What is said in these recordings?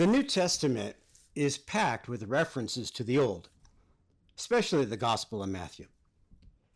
The New Testament is packed with references to the Old, especially the Gospel of Matthew.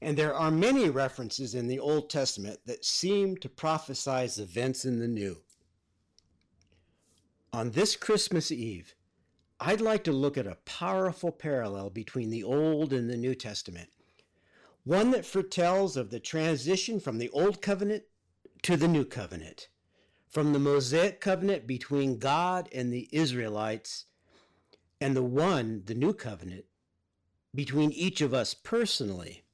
And there are many references in the Old Testament that seem to prophesize events in the New. On this Christmas Eve, I'd like to look at a powerful parallel between the Old and the New Testament, one that foretells of the transition from the Old Covenant to the New Covenant, from the Mosaic Covenant between God and the Israelites, and the one, the New Covenant, between each of us personally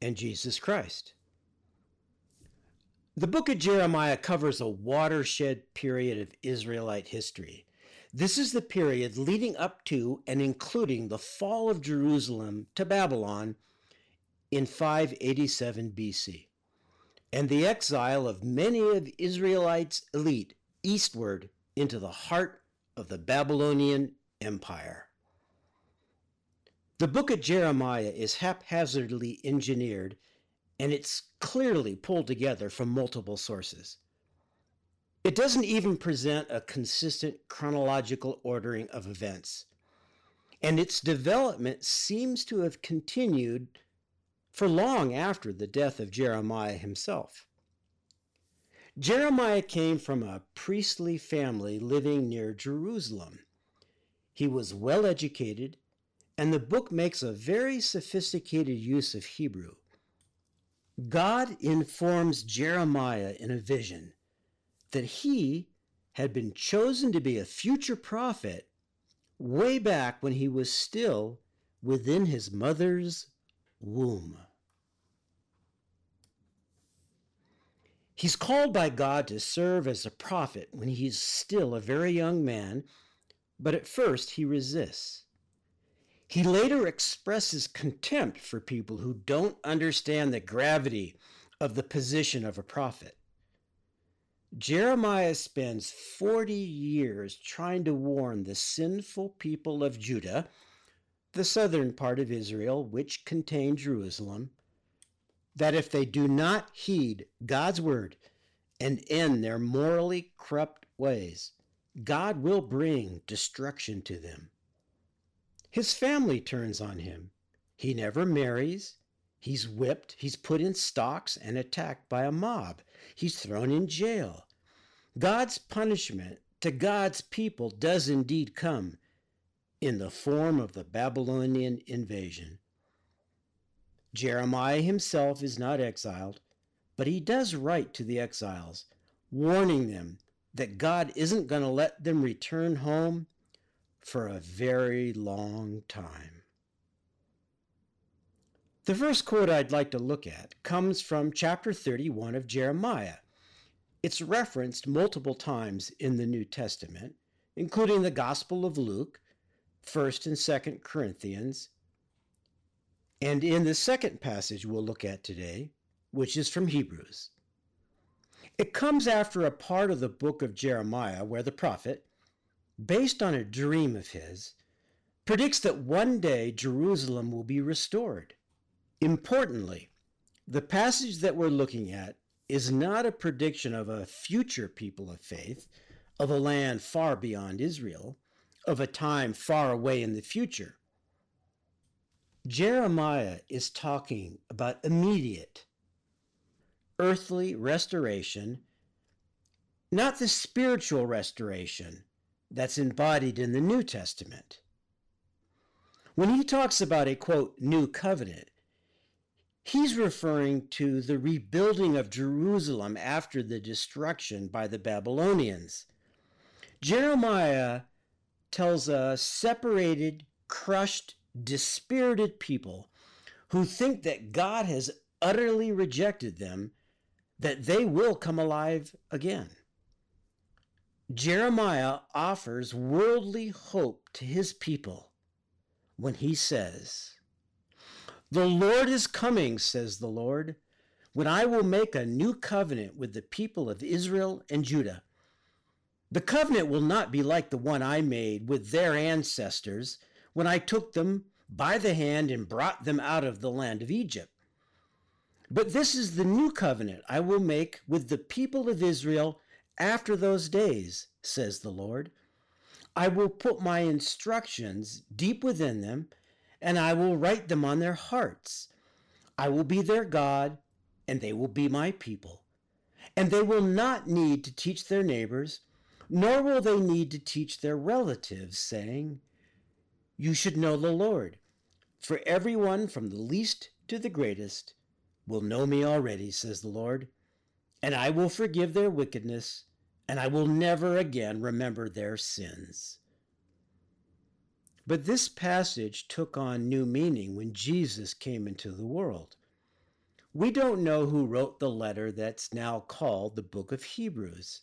and Jesus Christ. The book of Jeremiah covers a watershed period of Israelite history. This is the period leading up to and including the fall of Jerusalem to Babylon in 587 BC and the exile of many of Israelites' elite eastward into the heart of the Babylonian Empire. The book of Jeremiah is haphazardly engineered and it's clearly pulled together from multiple sources. It doesn't even present a consistent chronological ordering of events, and its development seems to have continued for long after the death of Jeremiah himself. Jeremiah came from a priestly family living near Jerusalem. He was well educated, and the book makes a very sophisticated use of Hebrew. God informs Jeremiah in a vision that he had been chosen to be a future prophet way back when he was still within his mother's womb. He's called by God to serve as a prophet when he's still a very young man, but at first he resists. He later expresses contempt for people who don't understand the gravity of the position of a prophet. Jeremiah spends 40 years trying to warn the sinful people of Judah, the southern part of Israel, which contained Jerusalem, that if they do not heed God's word and end their morally corrupt ways, God will bring destruction to them. His family turns on him. He never marries. He's whipped. He's put in stocks and attacked by a mob. He's thrown in jail. God's punishment to God's people does indeed come in the form of the Babylonian invasion. Jeremiah himself is not exiled, but he does write to the exiles, warning them that God isn't going to let them return home for a very long time. The first quote I'd like to look at comes from chapter 31 of Jeremiah. It's referenced multiple times in the New Testament, including the Gospel of Luke, 1st and 2nd Corinthians, and in the second passage we'll look at today, which is from Hebrews. It comes after a part of the book of Jeremiah where the prophet, based on a dream of his, predicts that one day Jerusalem will be restored. Importantly, the passage that we're looking at is not a prediction of a future people of faith, of a land far beyond Israel, of a time far away in the future. Jeremiah is talking about immediate earthly restoration, not the spiritual restoration that's embodied in the New Testament. When he talks about a quote, new covenant, he's referring to the rebuilding of Jerusalem after the destruction by the Babylonians. Jeremiah tells a separated, crushed, dispirited people who think that God has utterly rejected them, that they will come alive again. Jeremiah offers worldly hope to his people when he says, The Lord is coming, says the Lord, when I will make a new covenant with the people of Israel and Judah. The covenant will not be like the one I made with their ancestors when I took them by the hand and brought them out of the land of Egypt. But this is the new covenant I will make with the people of Israel after those days, says the Lord. I will put my instructions deep within them, and I will write them on their hearts. I will be their God, and they will be my people. And they will not need to teach their neighbors, nor will they need to teach their relatives, saying, You should know the Lord. For everyone from the least to the greatest will know me already, says the Lord, and I will forgive their wickedness, and I will never again remember their sins. But this passage took on new meaning when Jesus came into the world. We don't know who wrote the letter that's now called the book of Hebrews.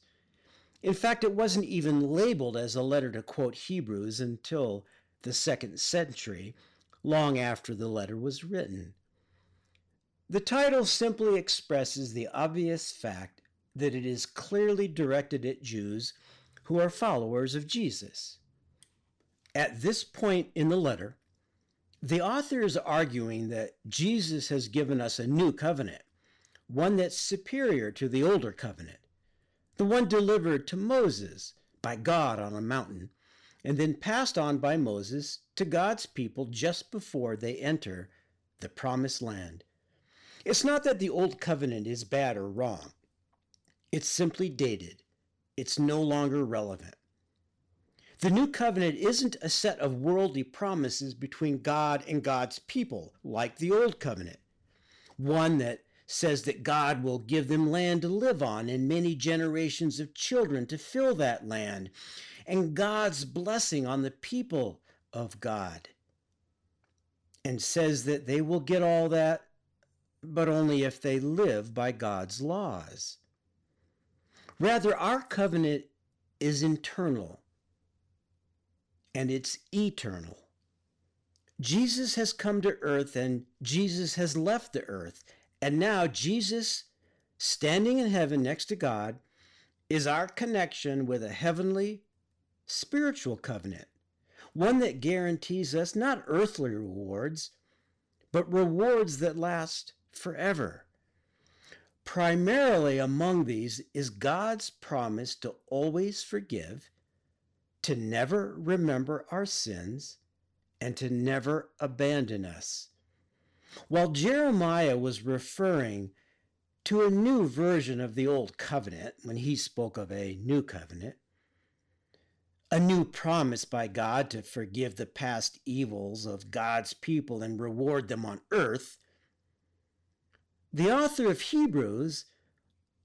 In fact, it wasn't even labeled as a letter to quote Hebrews until the second century, long after the letter was written. The title simply expresses the obvious fact that it is clearly directed at Jews who are followers of Jesus. At this point in the letter, the author is arguing that Jesus has given us a new covenant, one that's superior to the older covenant, the one delivered to Moses by God on a mountain, and then passed on by Moses to God's people just before they enter the promised land. It's not that the old covenant is bad or wrong. It's simply dated. It's no longer relevant. The new covenant isn't a set of worldly promises between God and God's people, like the old covenant. One that says that God will give them land to live on and many generations of children to fill that land, and God's blessing on the people of God. And says that they will get all that, but only if they live by God's laws. Rather, our covenant is internal and it's eternal. Jesus has come to earth and Jesus has left the earth. And now Jesus, standing in heaven next to God, is our connection with a heavenly, spiritual covenant, one that guarantees us not earthly rewards, but rewards that last forever. Primarily among these is God's promise to always forgive to never remember our sins, and to never abandon us. While Jeremiah was referring to a new version of the Old Covenant when he spoke of a new covenant, a new promise by God to forgive the past evils of God's people and reward them on earth, the author of Hebrews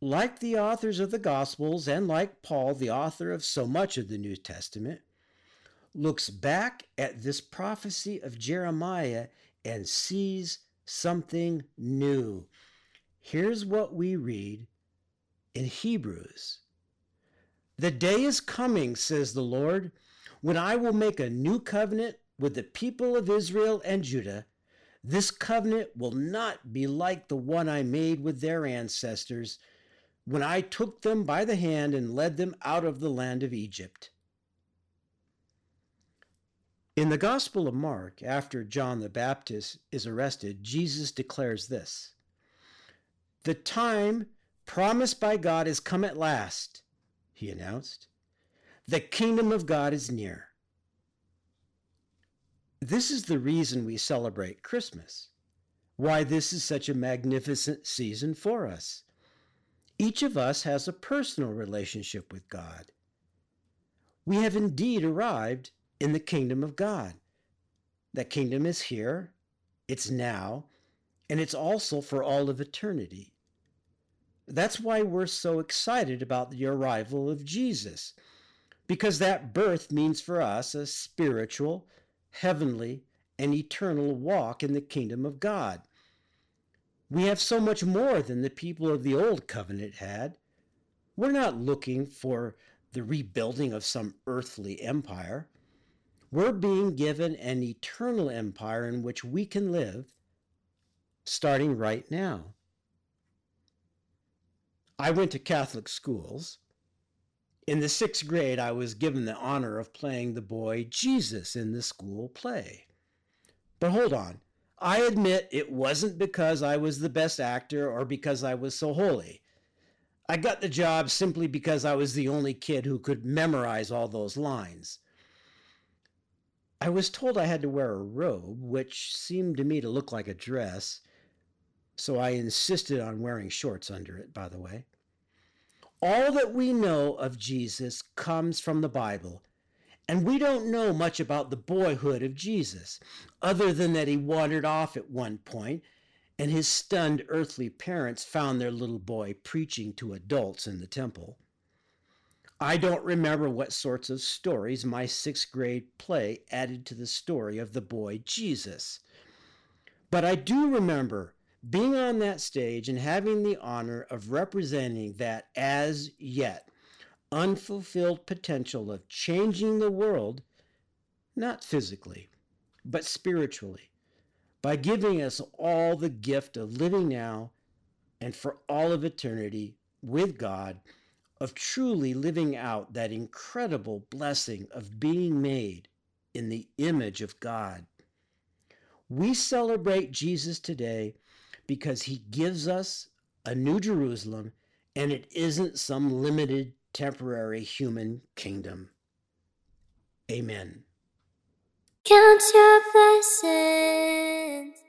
like the authors of the Gospels and like Paul, the author of so much of the New Testament, looks back at this prophecy of Jeremiah and sees something new. Here's what we read in Hebrews The day is coming, says the Lord, when I will make a new covenant with the people of Israel and Judah. This covenant will not be like the one I made with their ancestors when I took them by the hand and led them out of the land of Egypt. In the Gospel of Mark, after John the Baptist is arrested, Jesus declares this The time promised by God has come at last, he announced. The kingdom of God is near. This is the reason we celebrate Christmas, why this is such a magnificent season for us. Each of us has a personal relationship with God. We have indeed arrived in the kingdom of God. That kingdom is here, it's now, and it's also for all of eternity. That's why we're so excited about the arrival of Jesus, because that birth means for us a spiritual, heavenly, and eternal walk in the kingdom of God. We have so much more than the people of the old covenant had. We're not looking for the rebuilding of some earthly empire. We're being given an eternal empire in which we can live starting right now. I went to Catholic schools. In the sixth grade, I was given the honor of playing the boy Jesus in the school play. But hold on, I admit it wasn't because I was the best actor or because I was so holy. I got the job simply because I was the only kid who could memorize all those lines. I was told I had to wear a robe, which seemed to me to look like a dress, so I insisted on wearing shorts under it, by the way. All that we know of Jesus comes from the Bible, and we don't know much about the boyhood of Jesus, other than that he wandered off at one point, and his stunned earthly parents found their little boy preaching to adults in the temple. I don't remember what sorts of stories my sixth grade play added to the story of the boy Jesus. But I do remember being on that stage and having the honor of representing that as yet unfulfilled potential of changing the world, not physically, but spiritually, by giving us all the gift of living now and for all of eternity with God, of truly living out that incredible blessing of being made in the image of God. We celebrate Jesus today because he gives us a new Jerusalem and it isn't some limited temporary human kingdom. Amen. Count your blessings.